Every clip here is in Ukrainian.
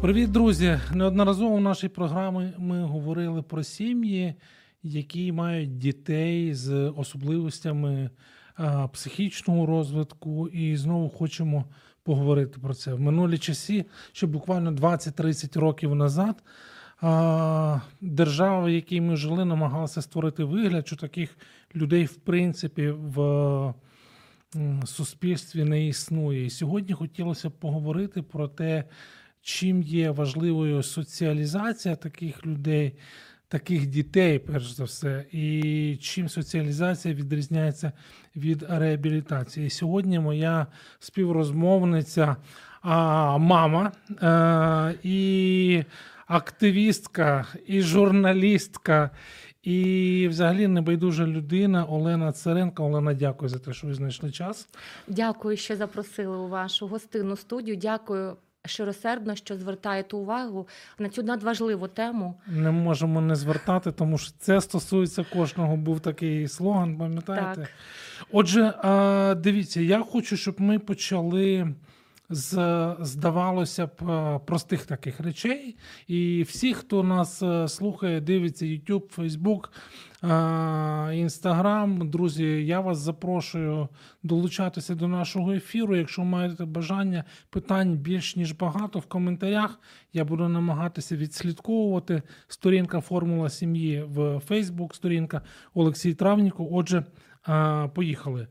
Привіт, друзі! Неодноразово в нашій програмі ми говорили про сім'ї, які мають дітей з особливостями психічного розвитку, і знову хочемо поговорити про це. В минулі часи, ще буквально 20-30 років назад, держава, в якій ми жили, намагалася створити вигляд, що таких людей, в принципі, в суспільстві не існує. І сьогодні хотілося поговорити про те, чим є важливою соціалізація таких людей, таких дітей, перш за все, і чим соціалізація відрізняється від реабілітації. І сьогодні моя співрозмовниця, а, мама е, і активістка, і журналістка. І, взагалі, небайдужа людина Олена Царенко. Олена, дякую за те, що ви знайшли час. Дякую, що запросили у вашу гостинну студію. Дякую щиросердно, що звертаєте увагу на цю надважливу тему. Не можемо не звертати, тому що це стосується кожного. Був такий слоган, пам'ятаєте? Так. Отже, дивіться, я хочу, щоб ми почали з, здавалося б, простих таких речей. І всі, хто нас е, слухає, дивиться YouTube, Facebook, а, Instagram, друзі, я вас запрошую долучатися до нашого ефіру. Якщо маєте бажання, питань більш ніж багато в коментарях. Я буду намагатися відслідковувати сторінка Формула сім'ї в Facebook, сторінка Олексій Травніков. Отже, поїхали.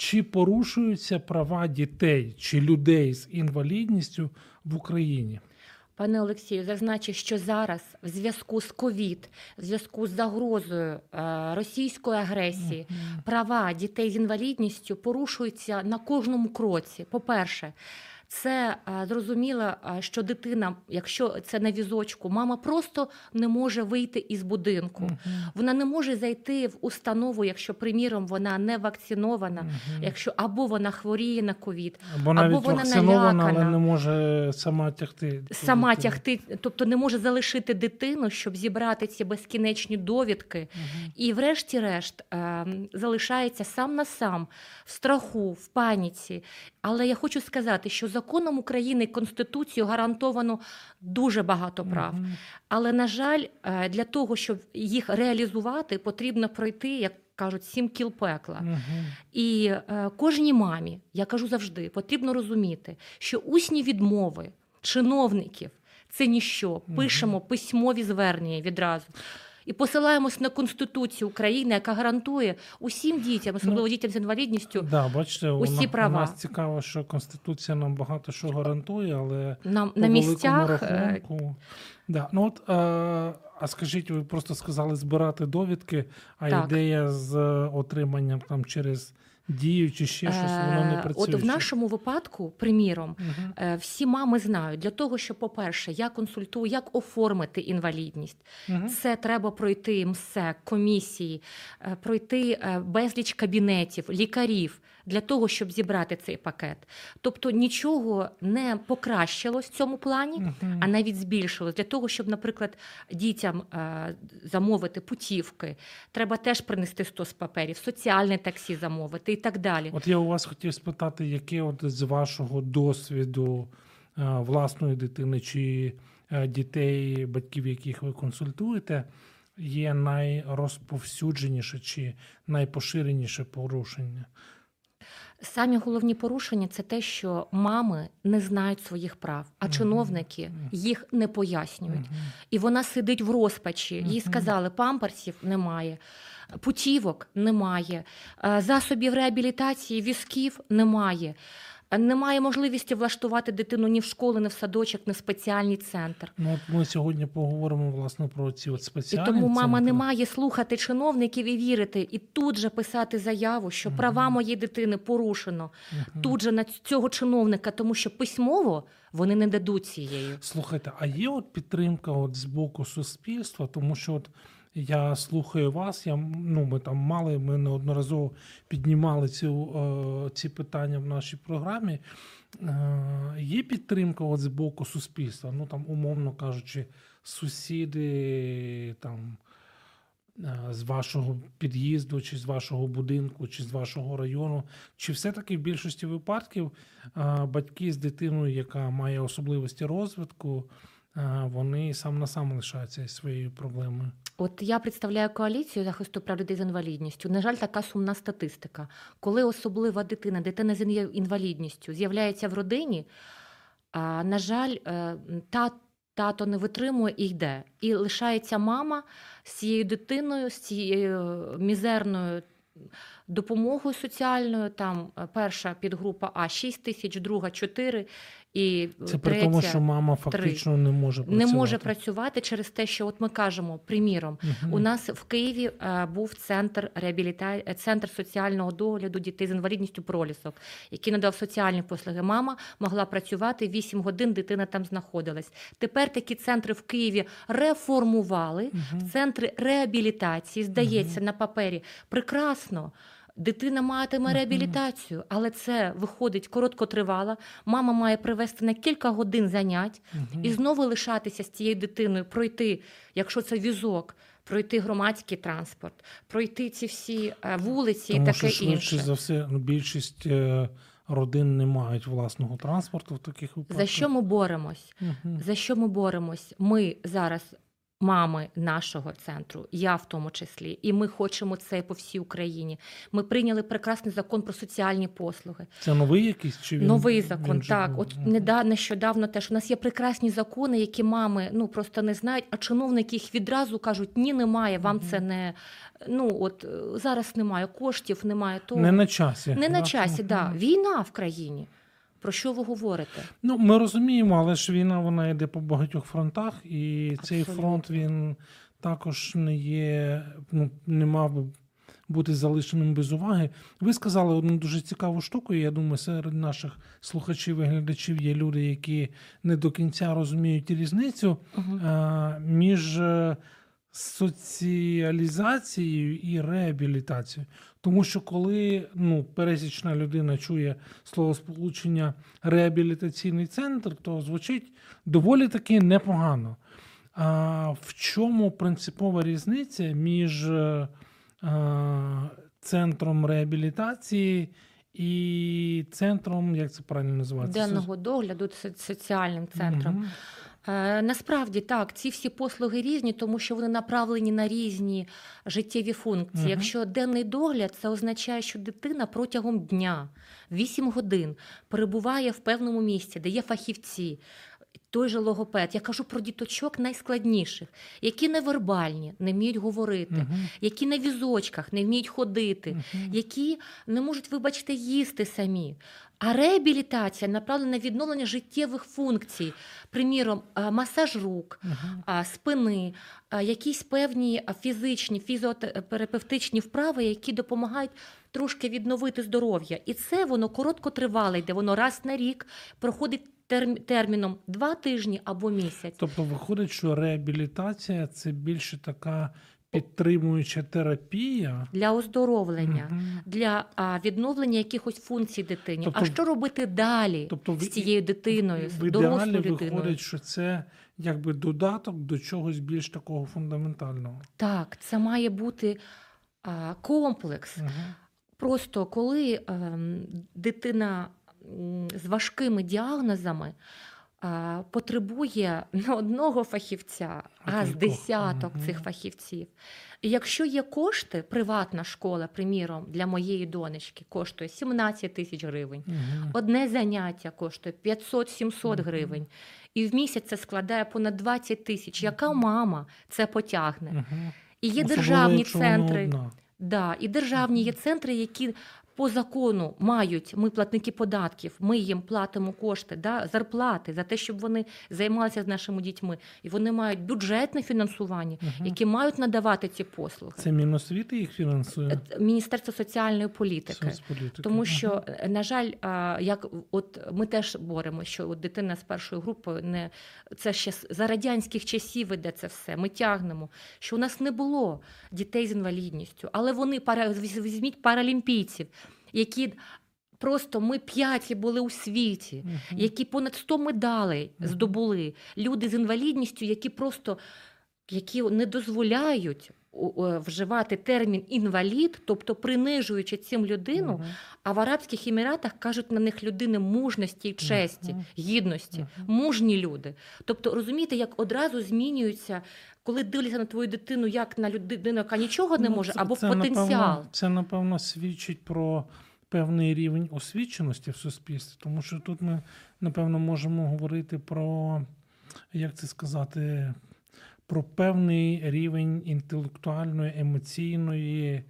Чи порушуються права дітей чи людей з інвалідністю в Україні? Пане Олексію, зазначу, що зараз в зв'язку з ковід, в зв'язку з загрозою е, російської агресії, права дітей з інвалідністю порушуються на кожному кроці. По-перше, це е, зрозуміло, е, що дитина, якщо це на візочку, мама просто не може вийти із будинку. Вона не може зайти в установу, якщо, приміром, вона не вакцинована, якщо або вона хворіє на ковід, Або навіть вона вакцинована, але не може сама тягти. сама дитину. тягти, тобто не може залишити дитину, щоб зібрати ці безкінечні довідки, і, врешті-решт, е, залишається сам на сам в страху, в паніці. Але я хочу сказати, що законом України і Конституцією гарантовано дуже багато прав. Мгм. Але, на жаль, е, для того, щоб їх реалізувати, потрібно пройти, як кажуть, сім кіл пекла. Мгм. І е, кожній мамі, я кажу завжди, потрібно розуміти, що усні відмови чиновників це ніщо. Пишемо письмові звернення відразу. І посилаємось на Конституцію України, яка гарантує усім дітям, особливо дітям з інвалідністю, Да, бачите, Усі у, права. у нас цікаво, що Конституція нам багато що гарантує, але на, по на місцях. е, рахунку. Да. Ну, от, е, а скажіть, ви просто сказали збирати довідки, а Так. ідея з е, отриманням там через дію чи ще щось, воно не Е, працює. От в нашому випадку, приміром, е, всі мами знають для того, що, по-перше, я консультую, як оформити інвалідність. Угу. Це треба пройти МСЕК, комісії, е, пройти е, безліч кабінетів, лікарів для того, щоб зібрати цей пакет. Тобто нічого не покращилось в цьому плані, а навіть збільшилось. Для того, щоб, наприклад, дітям е, замовити путівки, треба теж принести стос паперів, соціальне таксі замовити і так далі. От я у вас хотів спитати, яке от з вашого досвіду е, власної дитини чи е, дітей, батьків, яких ви консультуєте, є найрозповсюдженіше чи найпоширеніше порушення? Самі головні порушення це те, що мами не знають своїх прав, а Мгм. чиновники їх не пояснюють. І вона сидить в розпачі. Їй сказали, памперсів немає, путівок немає, е, засобів реабілітації, візків немає. Немає можливості влаштувати дитину ні в школу, ні в садочок, ні в спеціальний центр. Ну, от ми сьогодні поговоримо власне про ці от І тому мама центри. не має слухати чиновників і вірити, і тут же писати заяву, що права моєї дитини порушено. Мгм. Тут же на цього чиновника, тому що письмово вони не дадуть цієї. Слухайте, а є от підтримка от з боку суспільства, тому що от я слухаю вас, я, ну, ми там мали, ми неодноразово піднімали цю, е, ці питання в нашій програмі. Е, є підтримка от з боку суспільства, ну там, умовно кажучи, сусіди там. е, З вашого під'їзду, чи з вашого будинку, чи з вашого району, чи все-таки в більшості випадків батьки з дитиною, яка має особливості розвитку, вони сам на сам лишаються своєю проблемою. От я представляю коаліцію захисту прав людей з інвалідністю. На жаль, така сумна статистика. Коли особлива дитина, дитина з інвалідністю з'являється в родині, а, на жаль, е, та, тато не витримує і йде. І лишається мама з цією дитиною, з цією мізерною допомогою соціальною. Там е, перша підгрупа А 6 тисяч, друга 4 і Це третя при тому, що мама фактично не може не працювати. може працювати через те, що от ми кажемо, приміром, Мгм. у нас в Києві е, був центр реабіліта... е, центр соціального догляду дітей з інвалідністю пролісок, який надав соціальні послуги. Мама могла працювати 8 годин, дитина там знаходилась. Тепер такі центри в Києві реформували. Мгм. Центри реабілітації, здається, на папері прекрасно. Дитина матиме реабілітацію, але це виходить короткотривало. Мама має привести на кілька годин занять і знову лишатися з цією дитиною, пройти, якщо це візок, пройти громадський транспорт, пройти ці всі е, вулиці Тому і що таке швидше інше. за все ну, більшість е, родин не мають власного транспорту в таких випадках. За що ми боремось? Мгм. За що ми боремось? Ми зараз. Мами нашого центру, я в тому числі, і ми хочемо це по всій Україні. Ми прийняли прекрасний закон про соціальні послуги. Це новий якийсь чи він Новий закон, вже так. був? От Мгм. неда- нещодавно теж у нас є прекрасні закони, які мами ну просто не знають, а чиновники їх відразу кажуть: ні, немає, вам Мгм. це не ну от е, зараз немає коштів, немає того. не на часі. Не на часі, да. Війна в країні. Про що ви говорите? Ну, ми розуміємо, але ж війна вона йде по багатьох фронтах, і цей фронт він також не є, ну, не мав би бути залишеним без уваги. Ви сказали одну дуже цікаву штуку, і я думаю, серед наших слухачів і глядачів є люди, які не до кінця розуміють різницю Угу. а, між е, соціалізацією і реабілітацією. Тому що коли ну, пересічна людина чує словосполучення реабілітаційний центр, то звучить доволі таки непогано. А в чому принципова різниця між е, е, центром реабілітації і центром, як це правильно називається? денного догляду соціальним центром. Мгм. Е, Насправді так, ці всі послуги різні, тому що вони направлені на різні життєві функції. Угу. Якщо денний догляд, це означає, що дитина протягом дня 8 годин перебуває в певному місці, де є фахівці. Той же логопед, я кажу про діточок найскладніших, які невербальні, не вміють говорити, Мгм. які на візочках не вміють ходити, Мгм. які не можуть, вибачте, їсти самі. А реабілітація направлена на відновлення життєвих функцій, приміром, масаж рук, а, спини, якісь певні фізичні, фізіотерапевтичні вправи, які допомагають трошки відновити здоров'я. І це воно короткотривале йде, воно раз на рік проходить терміном два тижні або місяць. Тобто виходить, що реабілітація це більше така підтримуюча терапія. Для оздоровлення. Мгм. Для а, відновлення якихось функцій дитині. Тобто- а що робити далі Тобто з цією дитиною, В ідеалі дорослою дитиною? виходить, що це якби додаток до чогось більш такого фундаментального. Так, це має бути а, комплекс. Мгм. Просто коли ем, дитина з важкими діагнозами потребує не одного фахівця, А а з десяток цих фахівців. І якщо є кошти, приватна школа, приміром, для моєї донечки коштує 17 тисяч гривень. Одне заняття коштує 500-700 Мгм. гривень. І в місяць це складає понад 20 тисяч. Яка мама це потягне? І є Особливо, державні центри. Да, і державні є центри, які по закону мають ми платники податків, ми їм платимо кошти, да, зарплати за те, щоб вони займалися з нашими дітьми, і вони мають бюджетне фінансування, Мгм. які мають надавати ці послуги. Це Міносвіти їх фінансує? Е, Міністерство соціальної політики. Тому що, е, на жаль, як от ми теж боремо, що от дитина з першою групою не це ще за радянських часів іде це все. Ми тягнемо, що у нас не було дітей з інвалідністю, але вони пара візь- візьміть паралімпійців, які просто ми п'яті були у світі, які понад 100 медалей здобули. Люди з інвалідністю, які просто які не дозволяють вживати термін інвалід, тобто принижуючи цим людину, Мгм. а в Арабських Еміратах кажуть на них людини мужності і честі, Мгм. гідності, Мгм. мужні люди. Тобто, розумієте, як одразу змінюються, коли дивляться на твою дитину як на людину, яка нічого не Ну, може, це- або це, потенціал. Напевно, це, напевно, свідчить про певний рівень освіченості в суспільстві, тому що тут ми, напевно, можемо говорити про, як це сказати, про певний рівень інтелектуальної, емоційної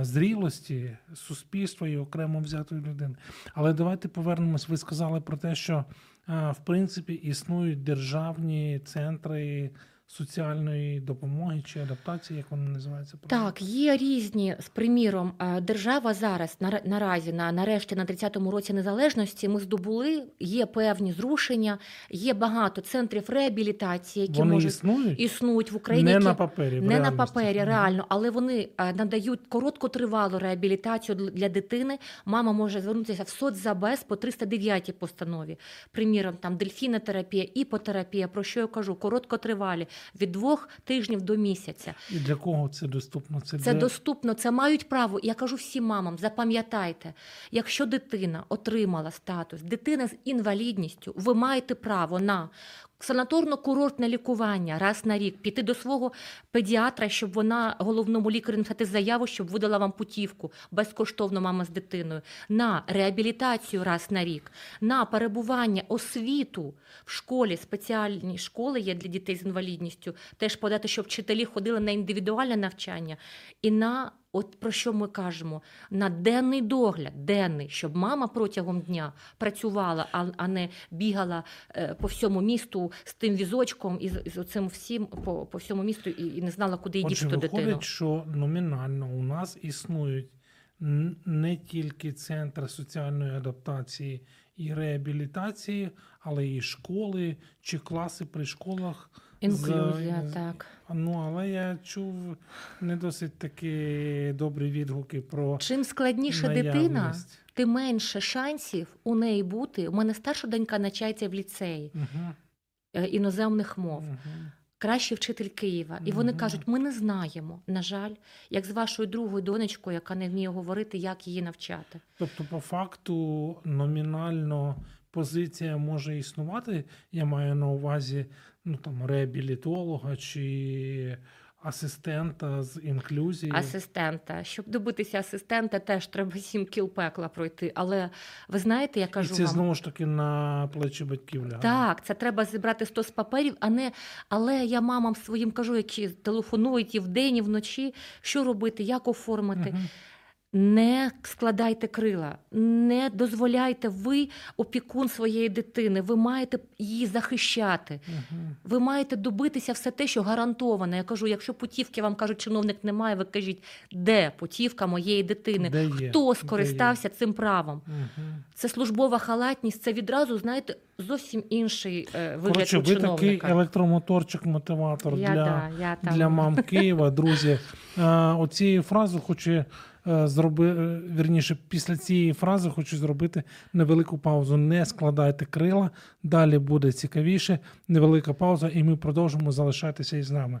зрілості суспільства і окремо взятої людини. Але давайте повернемось. Ви сказали про те, що в принципі існують державні центри соціальної допомоги чи адаптації, як вони називаються? Так, є різні з приміром. е, Держава зараз на- наразі на нарешті на 30-му році незалежності ми здобули. Є певні зрушення, є багато центрів реабілітації, які Вони можуть існують існують в Україні. не які- на папері. Не на папері, реально, але вони е, надають короткотривалу реабілітацію для- для дитини. Мама може звернутися в соцзабез по 309 постанові. Приміром, там дельфінотерапія, іпотерапія, про що я кажу, короткотривалі, від двох тижнів до місяця. І для кого це доступно? Це, Це для... доступно, це мають право. Я кажу всім мамам, запам'ятайте, якщо дитина отримала статус, дитина з інвалідністю, ви маєте право на санаторно-курортне лікування раз на рік, піти до свого педіатра, щоб вона головному лікарю написати заяву, щоб видала вам путівку. Безкоштовно мама з дитиною, на реабілітацію раз на рік, на перебування освіту в школі, спеціальні школи є для дітей з інвалідністю, теж подати, щоб вчителі ходили на індивідуальне навчання і на От про що ми кажемо? На денний догляд, денний, щоб мама протягом дня працювала, а, не бігала е, по всьому місту з тим візочком і з, оцим всім по, по всьому місту і, не знала, куди Отже, діти ту виходить, дитину. що номінально у нас існують не тільки центри соціальної адаптації і реабілітації, але і школи чи класи при школах. Інклюзія, з- так. Ну, але я чув не досить такі добрі відгуки про Чим складніша дитина, тим менше шансів у неї бути. У мене старша донька навчається в ліцеї е, іноземних мов. мгм. кращий вчитель Києва. І вони Мгм. кажуть: ми не знаємо, на жаль, як з вашою другою донечкою, яка не вміє говорити, як її навчати. Тобто, по факту, номінально позиція може існувати. Я маю на увазі ну, там, реабілітолога чи асистента з інклюзії. Асистента. Щоб добитися асистента, теж треба сім кіл пекла пройти. Але ви знаєте, я І кажу це вам. знову ж таки на плечі батьків лягає. Так, це треба зібрати 100 з паперів, а не але я мамам своїм кажу, які телефонують і вдень, і вночі, що робити, як оформити. Мгм. Не складайте крила, не дозволяйте ви опікун своєї дитини. Ви маєте її захищати. Мгм. Ви маєте добитися все те, що гарантовано. Я кажу, якщо путівки вам кажуть, чиновник немає, ви кажіть, де путівка моєї дитини? Де є? Хто Де скористався цим правом? Мгм. Це службова халатність, це відразу, знаєте, зовсім інший е, вигляд Коротше, у ви такий електромоторчик-мотиватор я, для, да, я для мам Києва. Друзі, е, оцією фразу хочу зробити, вірніше, після цієї фрази хочу зробити невелику паузу. Не складайте крила, далі буде цікавіше. Невелика пауза, і ми продовжимо залишатися із нами.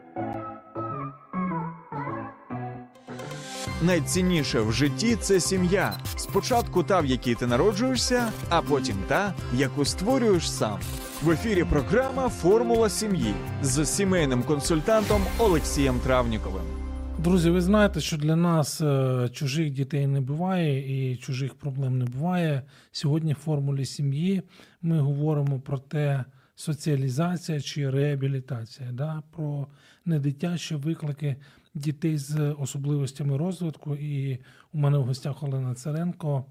Найцінніше в житті це сім'я. Спочатку та, в якій ти народжуєшся, а потім та, яку створюєш сам. В ефірі програма Формула сім'ї з сімейним консультантом Олексієм Травніковим. Друзі, ви знаєте, що для нас е, чужих дітей не буває і чужих проблем не буває. Сьогодні в формулі сім'ї ми говоримо про те, соціалізація чи реабілітація, да? про недитячі виклики дітей з особливостями розвитку. І у мене в гостях Олена Царенко,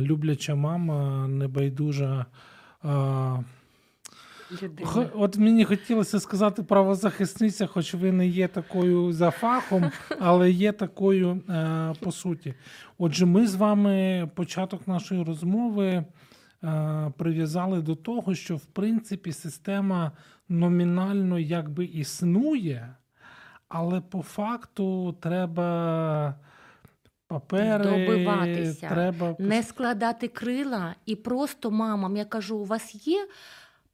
любляча мама, небайдужа. Людина. От мені хотілося сказати правозахисниця, хоч ви не є такою за фахом, але є такою е, по суті. Отже, ми з вами початок нашої розмови е, прив'язали до того, що в принципі система номінально якби існує, але по факту треба папери, Добиватися. треба не складати крила і просто мамам, я кажу, у вас є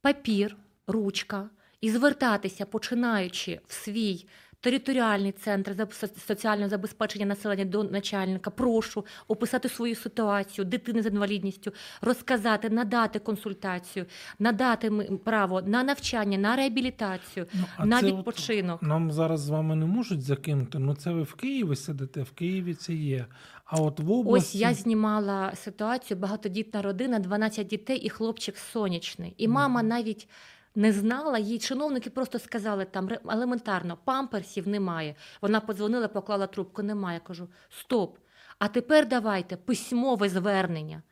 папір, ручка, і звертатися, починаючи в свій територіальний центр соціального забезпечення населення до начальника, прошу описати свою ситуацію, дитини з інвалідністю, розказати, надати консультацію, надати право на навчання, на реабілітацію, Ну, на це от відпочинок. Нам зараз з вами не можуть закинути. Ну це ви в Києві сидите, в Києві це є. А от в області Ось я знімала ситуацію, багатодітна родина, 12 дітей і хлопчик сонячний. І мама навіть не знала, їй чиновники просто сказали там елементарно, памперсів немає. Вона подзвонила, поклала трубку, немає. Кажу: стоп. А тепер давайте письмове звернення.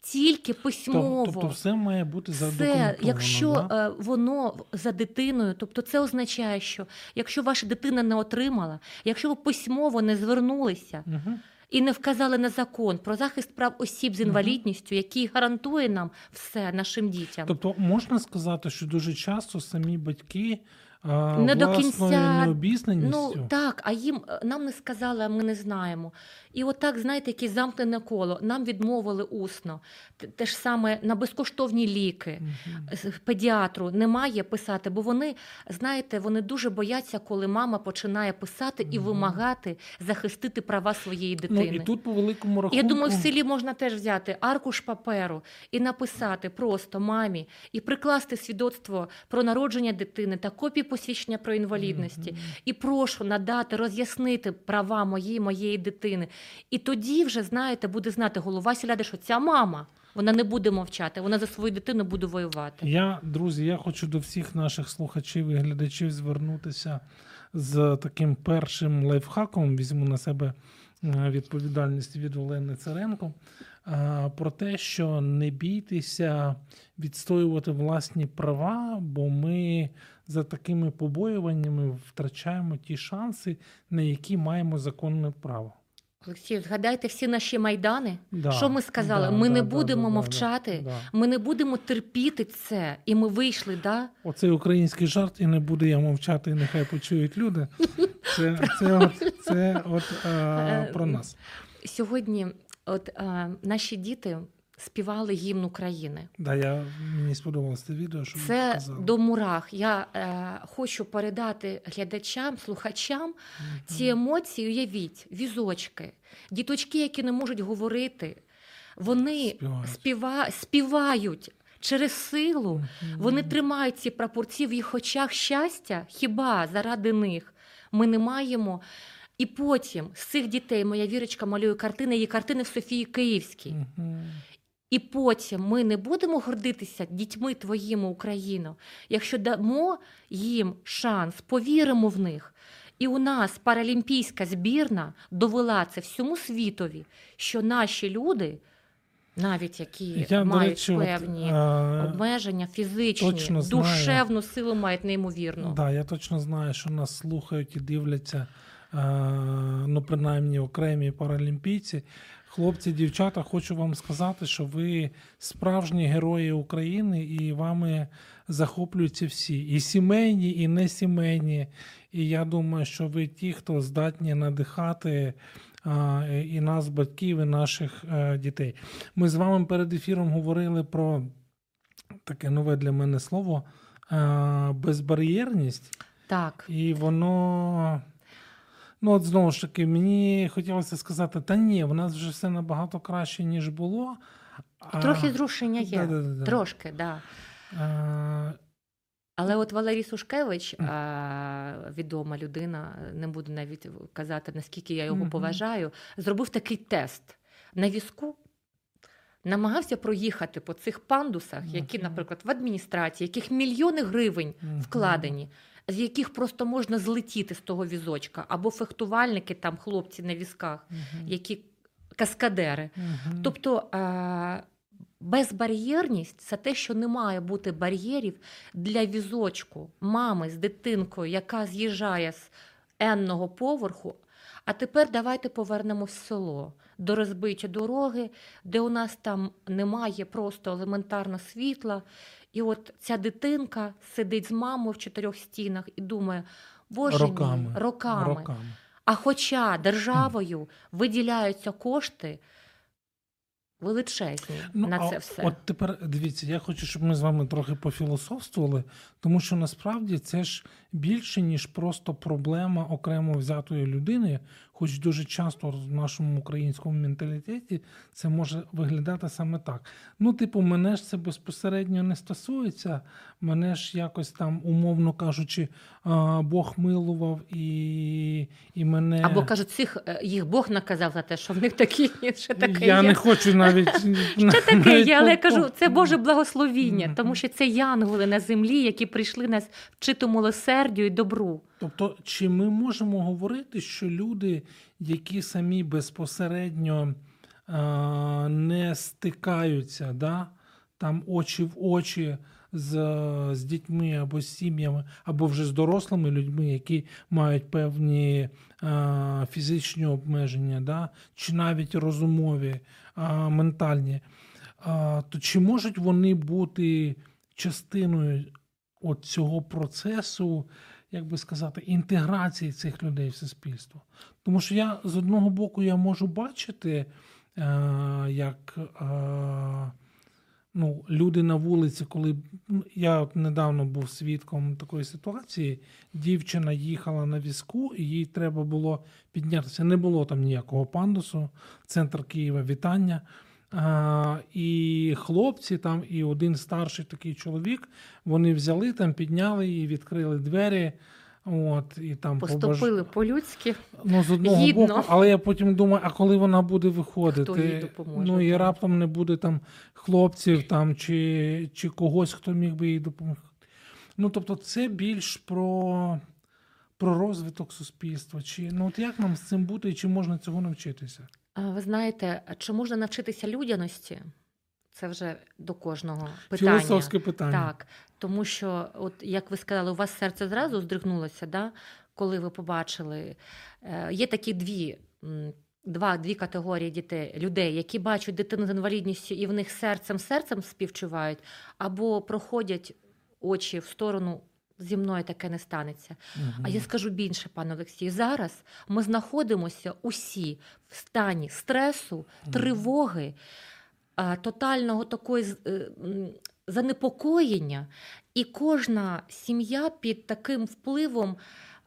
Тільки Тоб- письмово. тобто все має бути Все, якщо да? е, воно за дитиною, тобто це означає, що якщо ваша дитина не отримала, якщо ви письмово не звернулися, Мгм. І не вказали на закон про захист прав осіб з інвалідністю, який гарантує нам все нашим дітям. Тобто можна сказати, що дуже часто самі батьки Не до кінця, необізнаністю. Ну так, а їм е, нам не сказали, а ми не знаємо. І отак, знаєте, якесь замкнене коло. Нам відмовили усно. Те- ж саме на безкоштовні ліки. З- Педіатру немає писати, бо вони, знаєте, вони дуже бояться, коли мама починає писати і вимагати захистити права своєї Ну, дитини. і тут по великому рахунку. Я думаю, в селі можна теж взяти аркуш паперу і написати просто мамі і прикласти свідоцтво про народження дитини та копію посвідчення про інвалідності. Мгм. І прошу надати, роз'яснити права моєї моєї дитини. І тоді вже знаєте, буде знати голова сіляде, що ця мама вона не буде мовчати, вона за свою дитину буде воювати. Я, друзі, я хочу до всіх наших слухачів і глядачів звернутися з таким першим лайфхаком. Візьму на себе е, відповідальність від Олени Царенко. е, Про те, що не бійтеся відстоювати власні права, бо ми за такими побоюваннями втрачаємо ті шанси, на які маємо законне право. Олексію, згадайте всі наші майдани. Да, Що ми сказали? да, ми да, не да, будемо мовчати, да. ми не будемо терпіти це. І ми вийшли, да? Оцей український жарт, і не буду я мовчати, і нехай почують люди. Це, це, от, це от е, про нас. Сьогодні, от е, наші діти співали гімн України. Да, я, мені сподобалось це відео, що ви Це показали. до мурах. Я е, хочу передати глядачам, слухачам Мгм. ці емоції. Уявіть, візочки, діточки, які не можуть говорити, вони Співають. співа, співають через силу. Вони тримають ці прапорці в їх очах щастя. Хіба заради них ми не маємо. І потім з цих дітей моя вірочка малює картини, її картини в Софії Київській. І потім ми не будемо гордитися дітьми твоїми Україно, якщо дамо їм шанс, повіримо в них. І у нас паралімпійська збірна довела це всьому світові, що наші люди, навіть які Я, мають речі, от, певні е, обмеження фізичні, точно знаю. душевну силу мають неймовірну. Да, я точно знаю, що нас слухають і дивляться, ну, принаймні, окремі паралімпійці. Хлопці, дівчата, хочу вам сказати, що ви справжні герої України, і вами захоплюються всі. І сімейні, і не сімейні. І я думаю, що ви ті, хто здатні надихати а, і нас, батьків, і наших е, дітей. Ми з вами перед ефіром говорили про таке нове для мене слово е, безбар'єрність. Так. І воно Ну, от знову ж таки, мені хотілося сказати: та ні, в нас вже все набагато краще, ніж було. А... Трохи зрушення є. Да-да-да. Трошки, так. Да. А... Але от Валерій Сушкевич, відома людина, не буду навіть казати, наскільки я його поважаю, зробив такий тест на візку. Намагався проїхати по цих пандусах, які, наприклад, в адміністрації, яких мільйони гривень вкладені, з яких просто можна злетіти з того візочка, або фехтувальники, там хлопці на візках, які каскадери. Тобто Безбар'єрність це те, що не має бути бар'єрів для візочку мами з дитинкою, яка з'їжджає з енного поверху. А тепер давайте повернемось в село до розбиті дороги, де у нас там немає просто елементарно світла. І от ця дитинка сидить з мамою в чотирьох стінах і думає, боже роками. мій, роками. роками. А хоча державою виділяються кошти величезні ну, на а це все. От тепер дивіться, я хочу, щоб ми з вами трохи пофілософствували, тому що насправді це ж більше, ніж просто проблема окремо взятої людини, хоч дуже часто в нашому українському менталітеті це може виглядати саме так. Ну, типу, мене ж це безпосередньо не стосується, мене ж якось там, умовно кажучи, Бог милував і і мене. Або кажуть, цих е, їх Бог наказав за те, що в них такі що таке Я є. не хочу навіть. Що таке є, але я кажу, це Боже благословіння, тому що це янголи на землі, які прийшли нас вчити милосердю і добру. Тобто, чи ми можемо говорити, що люди, які самі безпосередньо а, не стикаються, да, там очі в очі з з дітьми або з сім'ями, або вже з дорослими людьми, які мають певні а, фізичні обмеження, да, чи навіть розумові, а, ментальні, а, то чи можуть вони бути частиною от цього процесу? Як би сказати, інтеграції цих людей в суспільство. Тому що я з одного боку я можу бачити, е, як е, ну, люди на вулиці, коли ну, я от недавно був свідком такої ситуації, дівчина їхала на візку, і їй треба було піднятися. Не було там ніякого пандусу, центр Києва вітання. А, І хлопці там, і один старший такий чоловік, вони взяли там, підняли і відкрили двері. От, і там Поступили побаж... по-людськи. Ну, з одного Гідно. боку, але я потім думаю, а коли вона буде виходити, Хто їй допоможе, ну і раптом не буде там хлопців там, чи, чи когось, хто міг би їй допомогти. Ну, тобто, це більш про про розвиток суспільства. Чи ну от як нам з цим бути і чи можна цього навчитися? Ви знаєте, чи можна навчитися людяності? Це вже до кожного питання. Філософське питання. Так, тому що, от як ви сказали, у вас серце зразу здригнулося, да? коли ви побачили. Е, Є такі дві. Два дві категорії дітей людей, які бачать дитину з інвалідністю і в них серцем серцем співчувають, або проходять очі в сторону Зі мною таке не станеться. Угу. А я скажу більше, пане Олексію, зараз ми знаходимося усі в стані стресу, угу. тривоги, тотального такої е, занепокоєння, і кожна сім'я під таким впливом.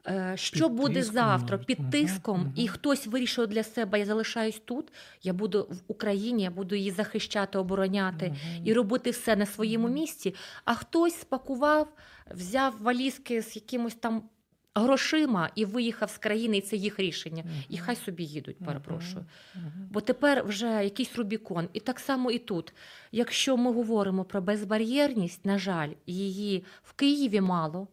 Е, що під буде тиском, завтра під угу, тиском, угу. і хтось вирішив для себе, я залишаюсь тут, я буду в Україні, я буду її захищати, обороняти угу. і робити все на своєму місці. А хтось спакував, взяв валізки з якимось там грошима і виїхав з країни, і це їх рішення. Uh-huh. І хай собі їдуть, перепрошую. Бо тепер вже якийсь Рубікон. І так само і тут. Якщо ми говоримо про безбар'єрність, на жаль, її в Києві мало.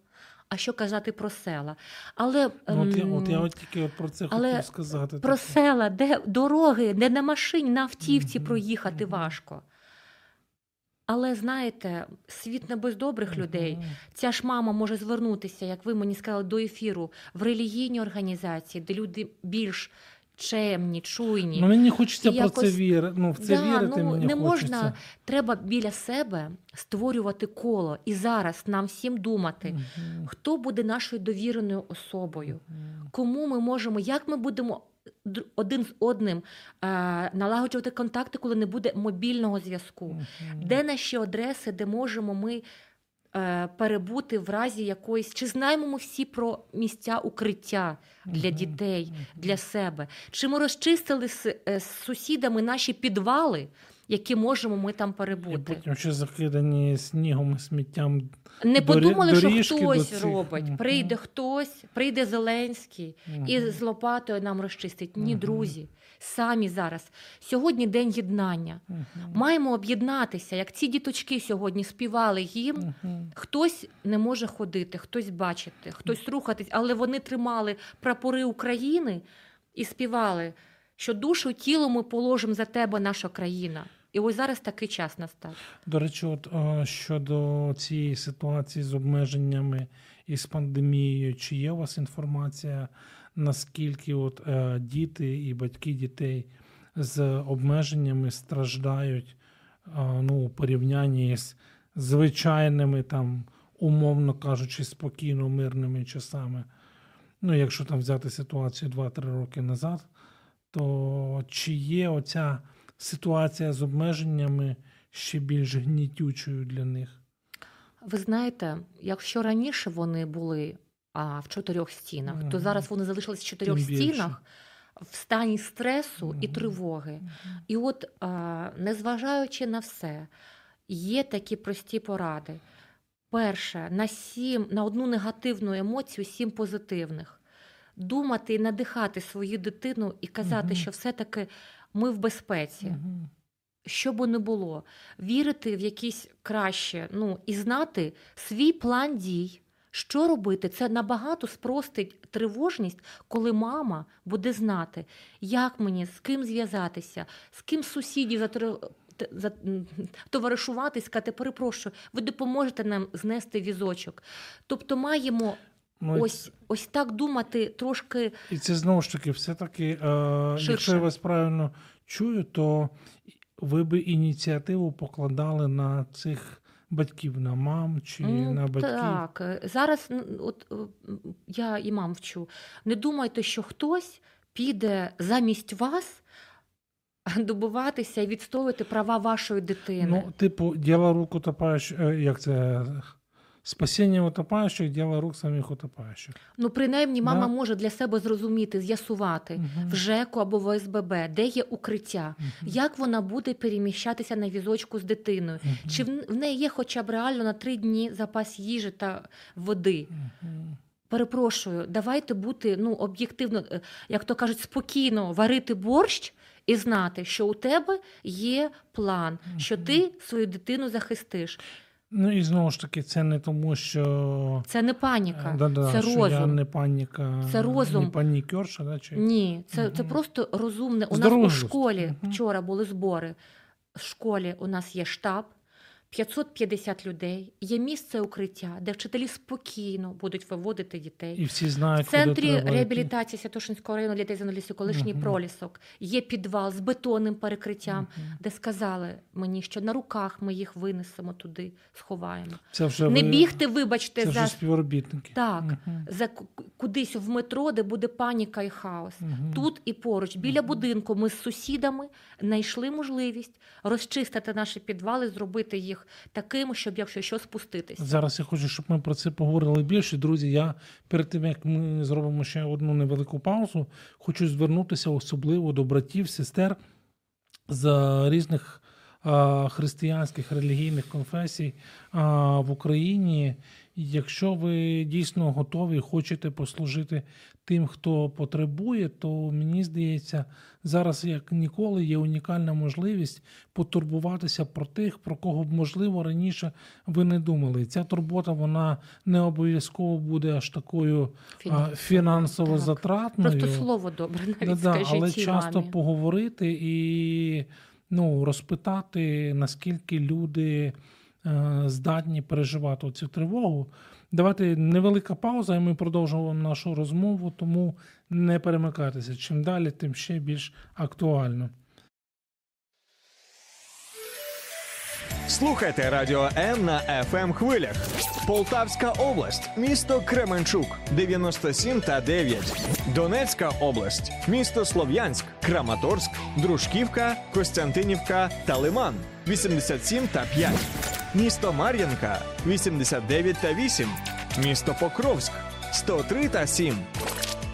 А що казати про села? Але ну, от, я, от я от тільки про це але хотів сказати. Про таке. села, де дороги, де на машині, на автівці проїхати важко. Але знаєте, світ не без добрих людей. Ця ж мама може звернутися, як ви мені сказали, до ефіру в релігійні організації, де люди більш чемні, чуйні. Ну, Мені хочеться про якось... це вірити. Ну, в це да, вірити. Ну, мені не хочеться. можна, треба біля себе створювати коло. І зараз нам всім думати, uh-huh. хто буде нашою довіреною особою, uh-huh. кому ми можемо, як ми будемо один з одним е, налагоджувати контакти, коли не буде мобільного зв'язку. Uh-huh. Де наші адреси, де можемо ми перебути в разі якоїсь, чи знаємо ми всі про місця укриття для дітей, для себе? Чи ми розчистили е, з сусідами наші підвали, які можемо ми там І перебути? потім ще закидані снігом і сміттям. Не дорі- подумали, що хтось цих. робить. Мгм. Прийде хтось, прийде Зеленський і з лопатою нам розчистить. Ні, Мгм. друзі, самі зараз. Сьогодні день єднання. Маємо об'єднатися, як ці діточки сьогодні співали. Мгм. Хтось не може ходити, хтось бачити, хтось рухатись, але вони тримали прапори України і співали, що душу тіло ми положимо за тебе, наша країна. І ось зараз такий час настав. До речі, от е, щодо цієї ситуації з обмеженнями і з пандемією, чи є у вас інформація, наскільки от е, діти і батьки дітей з обмеженнями страждають е, ну, у порівнянні з звичайними, там, умовно кажучи, спокійно мирними часами? Ну, якщо там взяти ситуацію 2-3 роки назад, то чи є оця ситуація з обмеженнями ще більш гнітючою для них? Ви знаєте, якщо раніше вони були а, в чотирьох стінах, то зараз вони залишились в чотирьох Тим більше. стінах в стані стресу і Мгм. тривоги. І от, а, незважаючи на все, є такі прості поради. Перше, на сім, на одну негативну емоцію, сім позитивних. Думати і надихати свою дитину і казати, Мгм. що все-таки ми в безпеці що би не було, вірити в якісь краще, ну і знати свій план дій. Що робити? Це набагато спростить тривожність, коли мама буде знати, як мені, з ким зв'язатися, з ким сусідів затр- за- м, сказати, перепрошую, ви допоможете нам знести візочок. Тобто маємо Ну, ось, ось так думати трошки І це знову ж таки, все-таки, е, якщо я вас правильно чую, то ви би ініціативу покладали на цих батьків, на мам чи Ну, на батьків. Так, зараз от е, я і мам вчу. Не думайте, що хтось піде замість вас добуватися і відстоювати права вашої дитини. Ну, типу, діло рук утопаючих, е, як це? Спасіння утопаючих, діло рук самих утопаючих. Ну, принаймні, мама Да. може для себе зрозуміти, з'ясувати Мгм. в ЖЕКу або в ОСББ, де є укриття, Мгм. як вона буде переміщатися на візочку з дитиною. Мгм. Чи в неї є хоча б реально на три дні запас їжі та води? Перепрошую, давайте бути ну, об'єктивно, е, як то кажуть, спокійно варити борщ і знати, що у тебе є план, що ти свою дитину захистиш. Ну і знову ж таки, це не тому, що Це не паніка, Е, да-да, це що я розум. не паніка, Це розум. не панікерша, да, чи... Ні, це, це просто розумне. У нас у школі вчора були збори. В школі у нас є штаб. 550 людей, є місце укриття, де вчителі спокійно будуть виводити дітей. І всі В знають, куди центрі треба реабілітації Святошинського району для дітей з інвалідністю, колишній Мгм. пролісок, є підвал з бетонним перекриттям, Мгм. де сказали мені, що на руках ми їх винесемо туди, сховаємо. Це вже Не ви- бігти, вибачте, Це за, вже співробітники. Так. Мгм. за кудись в метро, де буде паніка і хаос. Тут і поруч, біля будинку, ми з сусідами знайшли можливість розчистити наші підвали, зробити їх такими, щоб якщо що спуститись. Зараз я хочу, щоб ми про це поговорили більше. Друзі, я перед тим як ми зробимо ще одну невелику паузу, хочу звернутися особливо до братів, сестер з різних християнських релігійних конфесій в Україні. Якщо ви дійсно готові, хочете послужити тим, хто потребує, то мені здається, зараз як ніколи є унікальна можливість потурбуватися про тих, про кого б можливо раніше ви не думали. Ця турбота вона не обов'язково буде аж такою Фінансово, фінансово так. затратною. Просто слово добре, навіть Да-да, скажіть але часто мамі. поговорити і ну, розпитати, наскільки люди здатні переживати цю тривогу. Давайте невелика пауза, і ми продовжуємо нашу розмову, тому не перемикайтеся. Чим далі, тим ще більш актуально. Слухайте Радіо М на fm хвилях. Полтавська область, місто Кременчук 97 та 9. Донецька область, місто Слов'янськ, Краматорськ, Дружківка, Костянтинівка та Лиман 87 та 5. Місто Мар'янка 89 та 8, місто Покровськ 103 та 7,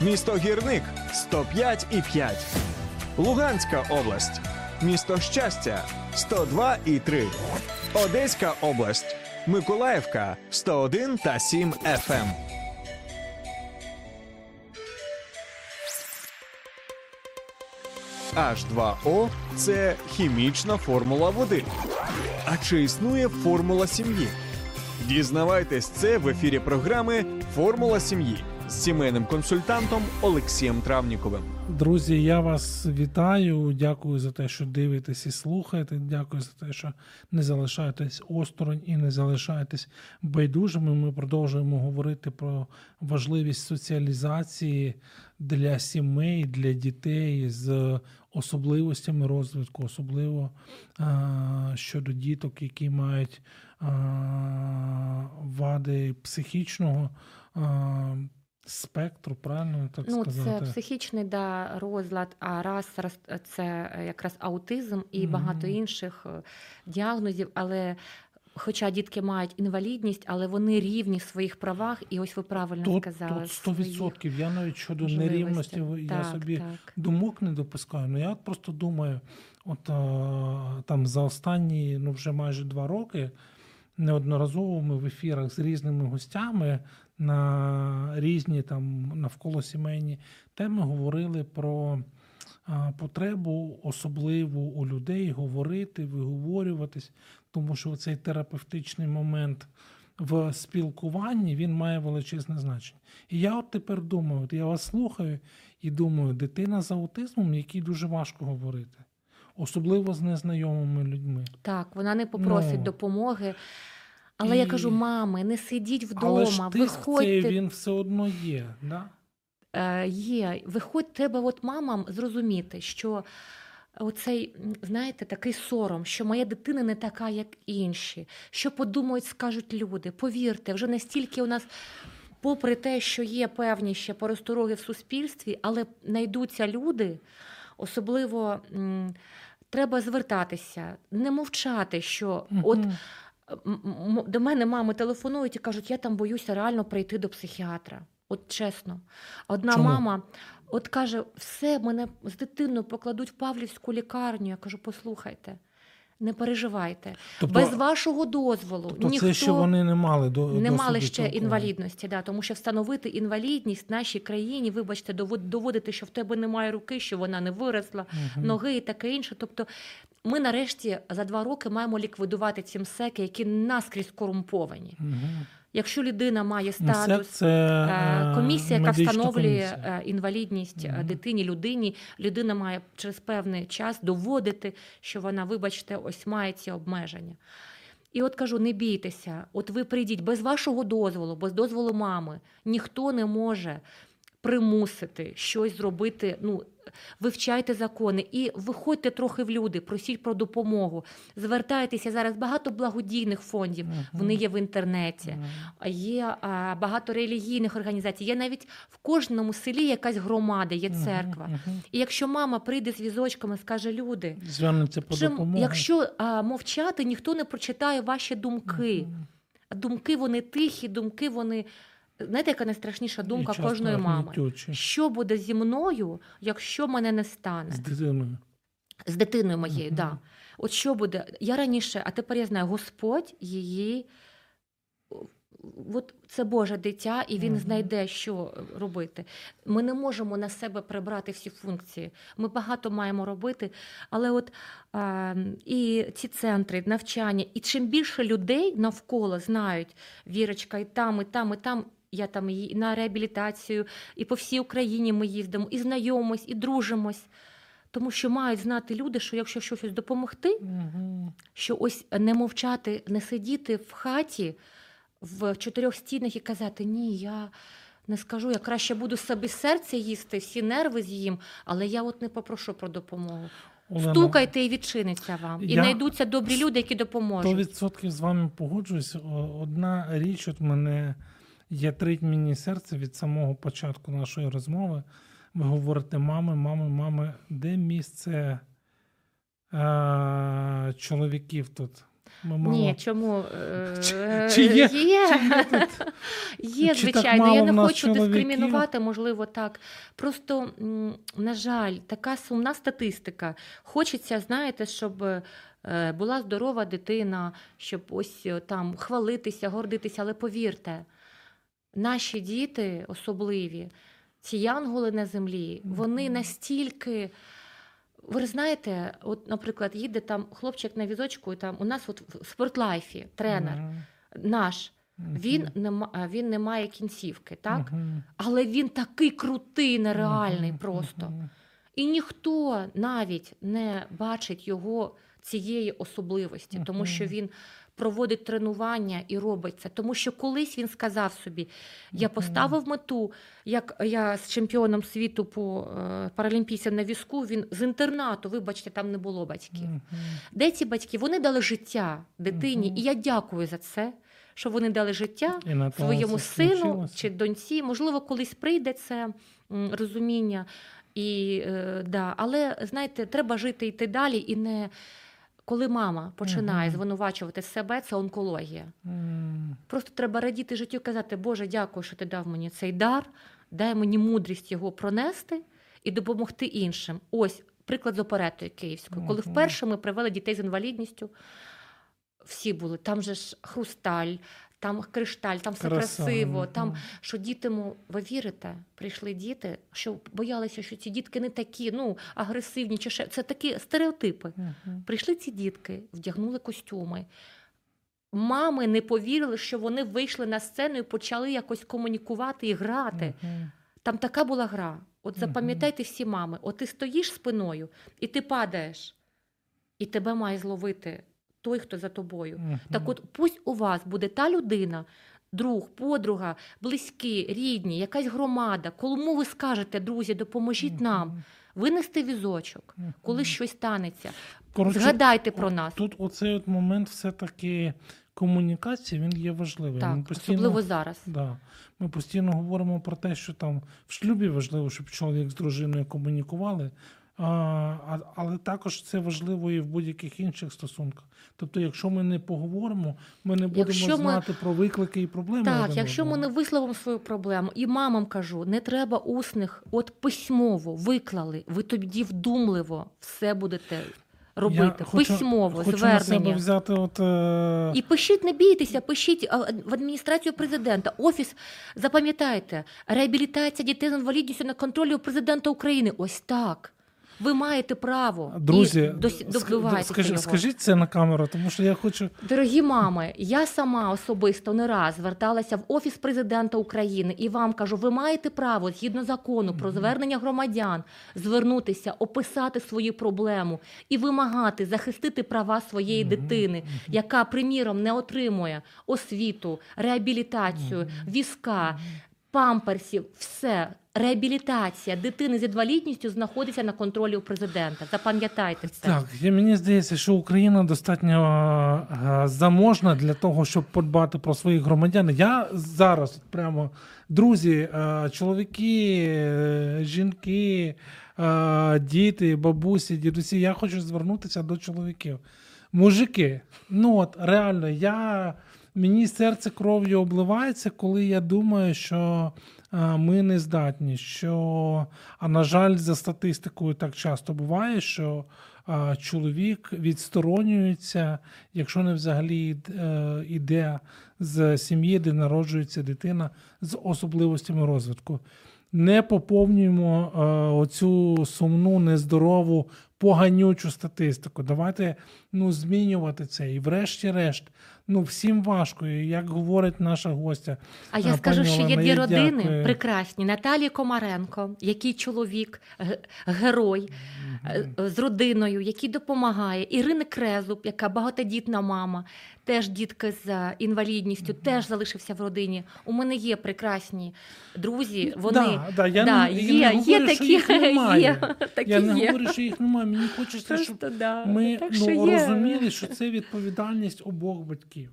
місто Гірник 105 і 5, Луганська область, місто Щастя 102 і 3, Одеська область, Миколаївка 101 та 7 FM. H2O – це хімічна формула води. А чи існує формула сім'ї? Дізнавайтесь це в ефірі програми Формула сім'ї з сімейним консультантом Олексієм Травніковим. Друзі, я вас вітаю. Дякую за те, що дивитесь і слухаєте. Дякую за те, що не залишаєтесь осторонь і не залишаєтесь байдужими. Ми продовжуємо говорити про важливість соціалізації для сімей, для дітей з особливостями розвитку, особливо а, щодо діток, які мають а, вади психічного. А, Спектру, правильно так Ну, сказати? це психічний да, розлад, а раз раз це якраз аутизм і Мгм. багато інших е, діагнозів. Але хоча дітки мають інвалідність, але вони рівні в своїх правах, і ось ви правильно Тут, сказали. тут 100%. Я навіть щодо нерівності я Так, собі так. думок не допускаю. Ну я просто думаю, от а, там за останні ну вже майже два роки неодноразово ми в ефірах з різними гостями на різні там навколо сімейні теми говорили про потребу особливу у людей говорити, виговорюватись, тому що цей терапевтичний момент в спілкуванні він має величезне значення. І я от тепер думаю, от я вас слухаю і думаю, дитина з аутизмом, якій дуже важко говорити, особливо з незнайомими людьми. Так, вона не попросить Ну. допомоги. Але я кажу, мами, не сидіть Але ж вдома, тиск виходьте. цей він все одно є. Да? Е, є. Виходь, треба от мамам зрозуміти, що оцей, знаєте, такий сором, що моя дитина не така, як інші. Що подумають, скажуть люди. Повірте, вже настільки у нас. Попри те, що є певні ще поростороги в суспільстві, але знайдуться люди, особливо м, треба звертатися, не мовчати, що от М- м- до мене мами телефонують і кажуть, я там боюся реально прийти до психіатра. От чесно. Одна Чому? мама от каже: все, мене з дитиною покладуть в Павлівську лікарню. Я кажу, послухайте, не переживайте. Тобто, Без вашого дозволу тобто ніхто це ще вони не мали до не мали ще спілкування. інвалідності, да, тому що встановити інвалідність в нашій країні, вибачте, довод- доводити, що в тебе немає руки, що вона не виросла, Мгм. ноги і таке інше. Тобто, ми нарешті за два роки маємо ліквідувати ці МСЕКи, які наскрізь корумповані. Мгм. Якщо людина має статус. це е, е, Комісія, яка встановлює комісія. е, інвалідність mm-hmm. дитині, людині, людина має через певний час доводити, що вона, вибачте, ось має ці обмеження. І от кажу: не бійтеся, от ви прийдіть без вашого дозволу, без дозволу мами, ніхто не може примусити щось зробити. Ну, вивчайте закони і виходьте трохи в люди, просіть про допомогу. Звертайтеся зараз багато благодійних фондів. Вони є в інтернеті. Мгм. Є а, багато релігійних організацій. Є навіть в кожному селі якась громада, є церква. І якщо мама прийде з візочками, скаже люди, Звернеться по допомогу. якщо а, мовчати, ніхто не прочитає ваші думки. Думки вони тихі, думки вони. Знаєте, яка найстрашніша думка часто кожної мами? Що буде зі мною, якщо мене не стане? з дитиною. З дитиною моєю, Мгм. да. От що буде? Я раніше, а тепер я знаю, Господь її. От це Боже дитя, і він Мгм. знайде, що робити. Ми не можемо на себе прибрати всі функції. Ми багато маємо робити. Але от а, і ці центри, навчання, і чим більше людей навколо знають, Вірочка, і там, і там, і там. Я там і на реабілітацію, і по всій Україні ми їздимо, і знайомимось, і дружимось. Тому що мають знати люди, що якщо щось допомогти, що ось не мовчати, не сидіти в хаті в чотирьох стінах і казати Ні, я не скажу, я краще буду собі серце їсти, всі нерви з'їм, але я от не попрошу про допомогу. Олена, Стукайте і відчиниться вам. І знайдуться добрі люди, які допоможуть. відсотків з вами погоджуюсь. Одна річ, от мене ятрить мені серце від самого початку нашої розмови. Ви говорите, мами, мами, мами, де місце е- чоловіків тут? Ми мало... Ні, чому е, Чи є- є, чи є тут? Є, Чи звичайно. Я не хочу чоловіків? дискримінувати, можливо, так. Просто, на жаль, така сумна статистика. Хочеться, знаєте, щоб е, була здорова дитина, щоб ось е, там хвалитися, гордитися. Але повірте, наші діти особливі, ці янголи на землі, вони настільки. Ви знаєте, от, наприклад, їде там хлопчик на візочку, і там у нас от в спортлайфі тренер Мгм. наш. Він не він не має кінцівки, так? Мгм. Але він такий крутий, нереальний просто. І ніхто навіть не бачить його цієї особливості, тому що він проводить тренування і робить це. Тому що колись він сказав собі: я поставив мету, як я з чемпіоном світу по е, паралімпійцям на візку, він з інтернату, вибачте, там не було батьків. Де ці батьки? Вони дали життя дитині, і я дякую за це, що вони дали життя своєму сину случилося. чи доньці. Можливо, колись прийде це розуміння. І, е, да. Але знаєте, треба жити йти далі, і не коли мама починає Мгм. звинувачувати себе, це онкологія. М. Просто треба радіти життю казати, Боже, дякую, що ти дав мені цей дар, дай мені мудрість його пронести і допомогти іншим. Ось приклад з оперетою київською. Коли вперше ми привели дітей з інвалідністю, всі були, там же ж хрусталь, там кришталь, там все Краса. красиво. Там що діти, му- ви вірите, прийшли діти, що боялися, що ці дітки не такі, ну агресивні, чи ще це такі стереотипи. Мгм. Прийшли ці дітки, вдягнули костюми. Мами не повірили, що вони вийшли на сцену і почали якось комунікувати і грати. Мгм. Там така була гра. От запам'ятайте всі мами, от ти стоїш спиною, і ти падаєш, і тебе має зловити той, хто за тобою. Мгм. Так от пусть у вас буде та людина, друг, подруга, близькі, рідні, якась громада, кому ви скажете, друзі, допоможіть нам винести візочок, Мгм. коли щось станеться. Коротше, Згадайте про нас. Тут оцей от момент все-таки комунікації він є важливий. Так, Ми постійно, особливо зараз. да, ми постійно говоримо про те, що там в шлюбі важливо, щоб чоловік з дружиною комунікували. Але також це важливо і в будь-яких інших стосунках. Тобто, якщо ми не поговоримо, ми не будемо Якщо ми- знати про виклики і проблеми. Так, якщо ми не висловимо свою проблему, і мамам кажу, не треба усних, от письмово виклали, ви тоді вдумливо все будете робити. Я хочу- письмово, хочу на себе взяти от, е, І пишіть, не бійтеся, пишіть в адміністрацію президента, офіс. Запам'ятайте, реабілітація дітей з інвалідністю на контролі у президента України. Ось так. Ви маєте право друзі, і досі- ск- скажи- скажіть це на камеру, тому що я хочу. Дорогі мами, я сама особисто не раз зверталася в офіс президента України і вам кажу, ви маєте право згідно закону про звернення громадян звернутися, описати свою проблему і вимагати захистити права своєї дитини, яка, приміром, не отримує освіту, реабілітацію, візка, памперсів, все. Реабілітація дитини з інвалідністю знаходиться на контролі у президента. Запам'ятайте це. Так, мені здається, що Україна достатньо е, заможна для того, щоб подбати про своїх громадян. Я зараз прямо друзі, е, чоловіки, е, жінки, діти, бабусі, дідусі. Я хочу звернутися до чоловіків. Мужики, ну от реально, я. Мені серце кров'ю обливається, коли я думаю, що ми не здатні. Що, а на жаль, за статистикою так часто буває, що е, чоловік відсторонюється, якщо не взагалі е, іде з сім'ї, де народжується дитина з особливостями розвитку. Не поповнюємо е, оцю сумну, нездорову, поганючу статистику. Давайте ну, змінювати це. І врешті-решт, ну всім важко. Як говорить наша гостя. А я скажу, що є дві родини дякую. прекрасні. Наталі Комаренко, який чоловік, герой е, з родиною, який допомагає. Ірини Крезуб, яка багатодітна мама, теж дітки з інвалідністю, теж залишився в родині. У мене є прекрасні друзі. Вони да, да, я да, не, є, я не є говорю, що такі, їх немає. є, такі я не є. говорю, що їх немає. Мені хочеться, щоб Просто, да. ми так, ну, що є. розуміли, що це відповідальність обох батьків.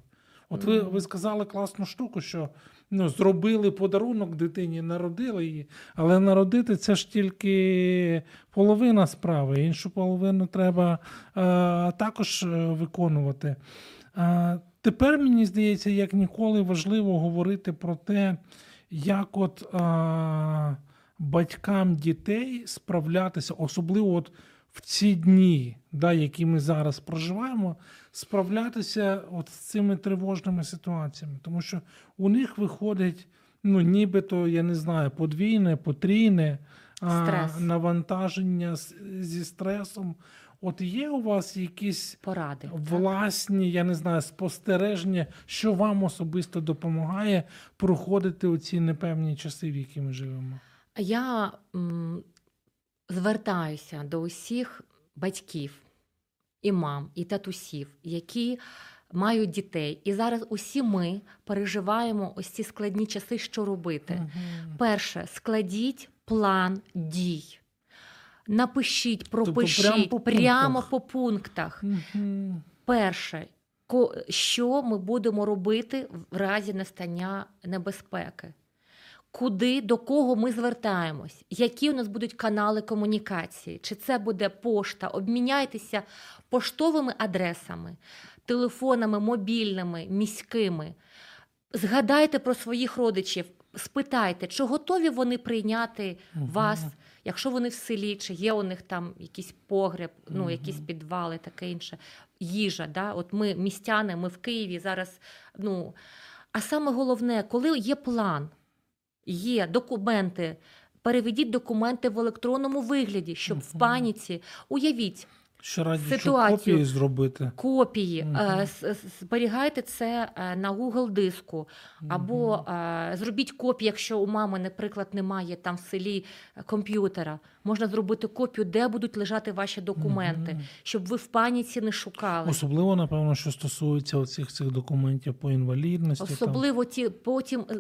От ви, ви сказали класну штуку, що ну, зробили подарунок дитині, народили її, але народити це ж тільки половина справи, іншу половину треба е, також е, виконувати. А, Тепер мені здається, як ніколи важливо говорити про те, як от а, батькам дітей справлятися, особливо от в ці дні, да, які ми зараз проживаємо, справлятися от з цими тривожними ситуаціями. Тому що у них виходить, ну, нібито, я не знаю, подвійне, потрійне а, навантаження з- зі стресом. От є у вас якісь Поради. власні, я не знаю, спостереження, що вам особисто допомагає проходити оці непевні часи, в які ми живемо? Я звертаюся до усіх батьків і мам, і татусів, які мають дітей. І зараз усі ми переживаємо ось ці складні часи, що робити. Перше, складіть план дій. Напишіть, пропишіть прямо по прямо пунктах. по пунктах. Мгм. Перше, що ми будемо робити в разі настання небезпеки? Куди, до кого ми звертаємось? Які у нас будуть канали комунікації? Чи це буде пошта? Обміняйтеся поштовими адресами, телефонами мобільними, міськими. Згадайте про своїх родичів, спитайте, чи готові вони прийняти вас, якщо вони в селі, чи є у них там якийсь погреб, ну, Мгм. якісь підвали, таке інше. Їжа. Да? От ми містяни, ми в Києві зараз. Ну, а саме головне, коли є план, є документи, переведіть документи в електронному вигляді, щоб в паніці. Уявіть Ще раді, Ситуацію. копії зробити. копії, с- зберігайте це е, на Google диску, або е, зробіть копію, якщо у мами, наприклад, немає там в селі комп'ютера. Можна зробити копію, де будуть лежати ваші документи, Мгм. щоб ви в паніці не шукали. Особливо, напевно, що стосується оцих цих документів по інвалідності. там. Особливо ті потім е,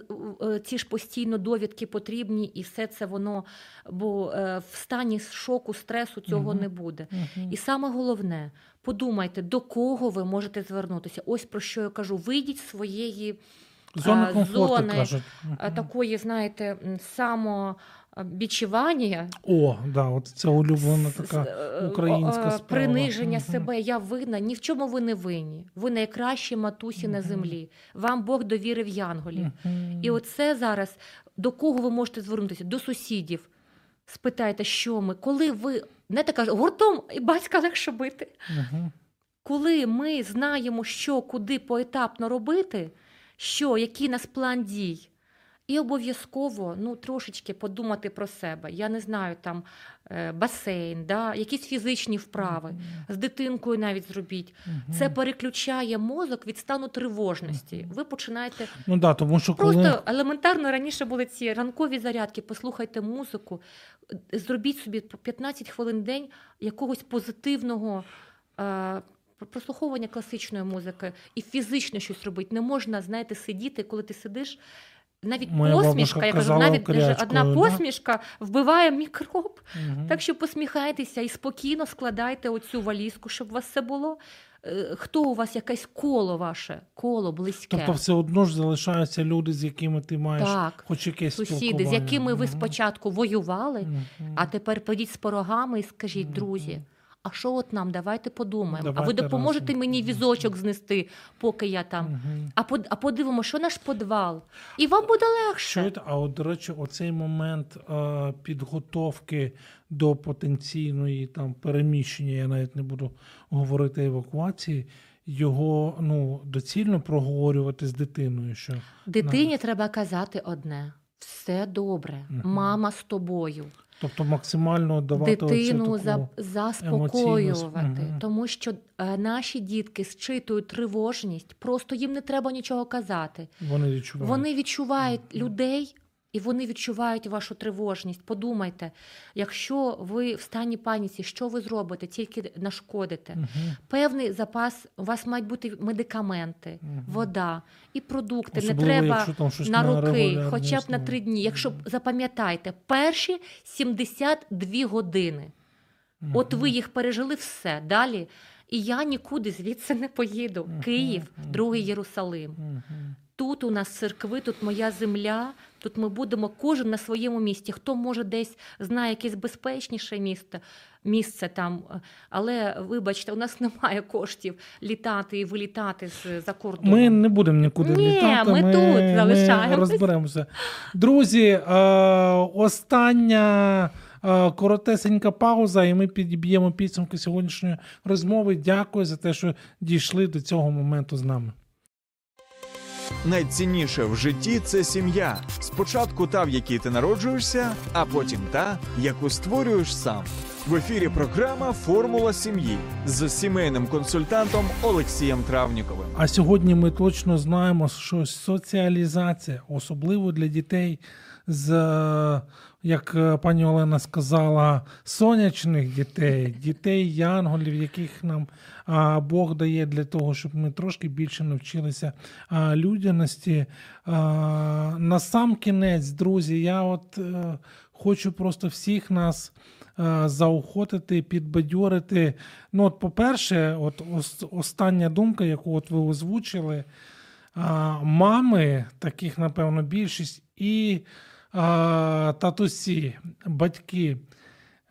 е, ці ж постійно довідки потрібні, і все це воно, бо е, в стані шоку, стресу цього Мгм. не буде. Мгм. І саме головне, подумайте, до кого ви можете звернутися. Ось про що я кажу: вийдіть з своєї Зона а, комфорту, зони, кажуть. такої, знаєте, м, самобічування, О, да, от це улюблена така е, українська е, справа. приниження Мгм. себе. Я винна. Ні в чому ви не винні. Ви найкращі матусі на землі. Вам Бог довірив янголів. Мгм. І оце зараз до кого ви можете звернутися? До сусідів. Спитайте, що ми, коли ви не така гуртом і батька легше бити. Коли ми знаємо, що куди поетапно робити, що, який нас план дій, і обов'язково ну, трошечки подумати про себе. Я не знаю, там е, басейн, да, якісь фізичні вправи. З дитинкою навіть зробіть. Це переключає мозок від стану тривожності. Ви починаєте Ну да, тому що коли Просто елементарно раніше були ці ранкові зарядки, послухайте музику, зробіть собі по 15 хвилин в день якогось позитивного е, прослуховування класичної музики і фізично щось робити. Не можна, знаєте, сидіти, коли ти сидиш. Навіть Моя посмішка, я кажу, навіть даже одна да? посмішка вбиває мікроб. Мгм. Так що посміхайтеся і спокійно складайте оцю валізку, щоб у вас все було. Е, Хто у вас якесь коло ваше, коло близьке? Тобто все одно ж залишаються люди, з якими ти маєш Так. хоч якесь Сусіди, з якими ви спочатку воювали, Мгм. а тепер прийдіть з порогами і скажіть, Мгм. друзі, а що от нам? Давайте подумаємо. а ви допоможете разом. мені візочок знести, поки я там. Мгм. А под, а подивимо, що наш подвал. І вам буде легше. Чуєте, а от, до речі, оцей момент е, підготовки до потенційної там переміщення, я навіть не буду говорити евакуації, його ну доцільно проговорювати з дитиною. Що Дитині треба казати одне: все добре, Мгм. мама з тобою. Тобто максимально давати Дитину за, заспокоювати, угу. тому що е, наші дітки считують тривожність, просто їм не треба нічого казати. вони відчувають. Вони відчувають угу. людей. І вони відчувають вашу тривожність. Подумайте, якщо ви в стані паніці, що ви зробите, тільки нашкодите. Мгм. Певний запас, у вас мають бути медикаменти, Мгм. вода і продукти. Особливо, не треба якщо там щось на роки, хоча б на три дні. Якщо запам'ятайте, перші 72 години. От ви їх пережили все далі. І я нікуди звідси не поїду. Київ, другий Єрусалим. Тут у нас церкви, тут моя земля. Тут ми будемо кожен на своєму місці. Хто може десь знає якесь безпечніше місто, місце там. Але вибачте, у нас немає коштів літати і вилітати з за кордону. Ми не будемо нікуди Ні, літати. ми тут залишаємось. Ми розберемося. Друзі, е, остання. е, Коротесенька пауза, і ми підіб'ємо підсумки сьогоднішньої розмови. Дякую за те, що дійшли до цього моменту з нами. Найцінніше в житті це сім'я. Спочатку та, в якій ти народжуєшся, а потім та, яку створюєш сам. В ефірі програма Формула сім'ї з сімейним консультантом Олексієм Травніковим. А сьогодні ми точно знаємо, що соціалізація, особливо для дітей з, як е, пані Олена сказала, сонячних дітей, дітей янголів, яких нам Бог дає для того, щоб ми трошки більше навчилися людяності. На сам кінець, друзі, я от е, хочу просто всіх нас. е, Заохотити, підбадьорити. Ну, от, по-перше, от остання думка, яку от ви озвучили, мами, таких, напевно, більшість, і а, татусі, батьки.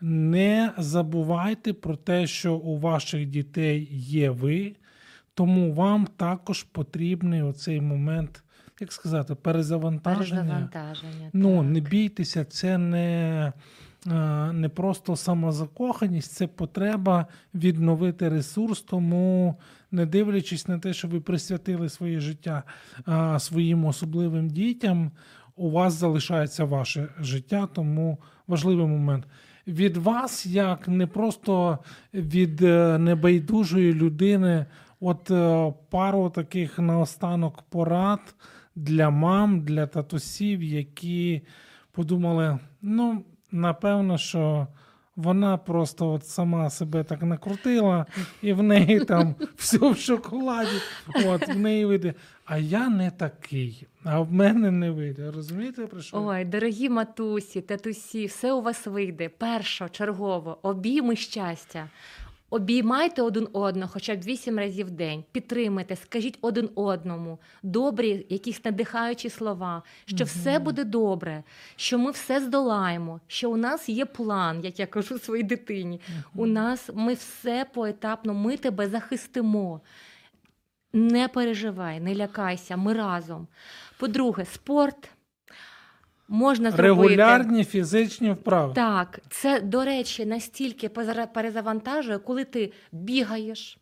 Не забувайте про те, що у ваших дітей є ви, тому вам також потрібний оцей момент, як сказати, перезавантаження. Перезавантаження. Ну, так. не бійтеся, це не, не просто самозакоханість, це потреба відновити ресурс. Тому, не дивлячись на те, що ви присвятили своє життя своїм особливим дітям, у вас залишається ваше життя, тому важливий момент. Від вас, як не просто від е, небайдужої людини, от е, пару таких наостанок порад для мам, для татусів, які подумали: ну, напевно, що вона просто от сама себе так накрутила, і в неї там все в шоколаді. От в неї вийде. А я не такий, а в мене не вийде. Розумієте, про що? Ой, дорогі матусі, татусі, все у вас вийде. Першочергово, обійми щастя. Обіймайте один одного хоча б вісім разів в день, підтримайте, скажіть один одному добрі, якісь надихаючі слова, що все буде добре, що ми все здолаємо, що у нас є план, як я кажу своїй дитині. У нас ми все поетапно, ми тебе захистимо. Не переживай, не лякайся, ми разом. По-друге, спорт можна зробити. Регулярні фізичні вправи. Так, це, до речі, настільки перезавантажує, коли ти бігаєш,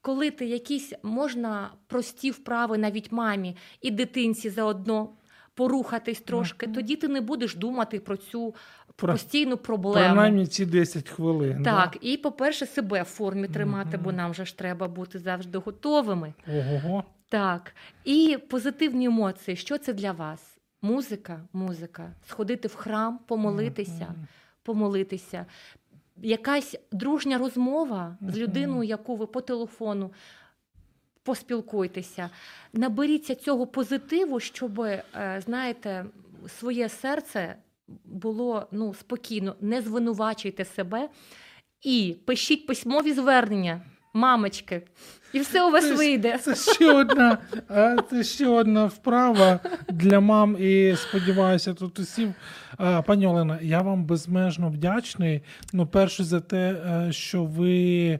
коли ти якісь можна прості вправи навіть мамі і дитинці заодно порухатись трошки, тоді ти не будеш думати про цю Про- постійну проблему. Принаймні ці 10 хвилин. Так, і по-перше, себе в формі тримати, бо нам же ж треба бути завжди готовими. Ого. Так, і позитивні емоції. Що це для вас? Музика, музика, сходити в храм, помолитися, помолитися. Якась дружня розмова з людиною, яку ви по телефону поспілкуйтеся. Наберіться цього позитиву, щоб, е, знаєте, своє серце було ну, спокійно, не звинувачуйте себе і пишіть письмові звернення, мамочки, і все у вас Це- вийде. Це ще одна, це ще одна вправа для мам. І сподіваюся, тут усім. Пані Олена, я вам безмежно вдячний. Ну, перше за те, е, що ви е,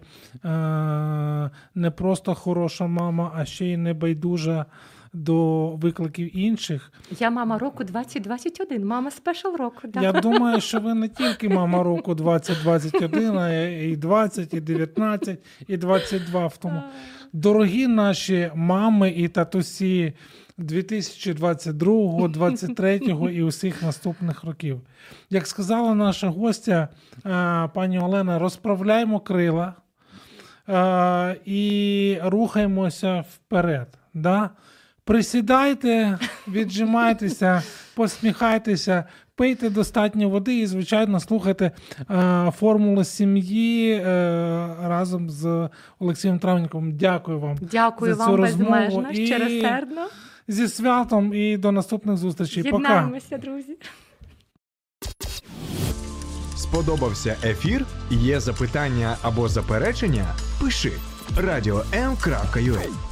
не просто хороша мама, а ще й не байдужа до викликів інших. Я мама року 2021, мама спешл року. Да. Я думаю, що ви не тільки мама року 2021, а і 20, і 19, і 22 в тому. Дорогі наші мами і татусі 2022, 23 і усіх наступних років. Як сказала наша гостя, е, пані Олена, розправляємо крила е, і рухаємося вперед. Да? Присідайте, віджимайтеся, посміхайтеся, пийте достатньо води і, звичайно, слухайте е, формулу сім'ї е, разом з Олексієм Травніковим. Дякую вам Дякую за цю вам розмову безмежно, і- щиросердно. зі святом і до наступних зустрічей. Пока. Єднаємося, друзі. Сподобався ефір? Є запитання або заперечення? Пиши радіом.ua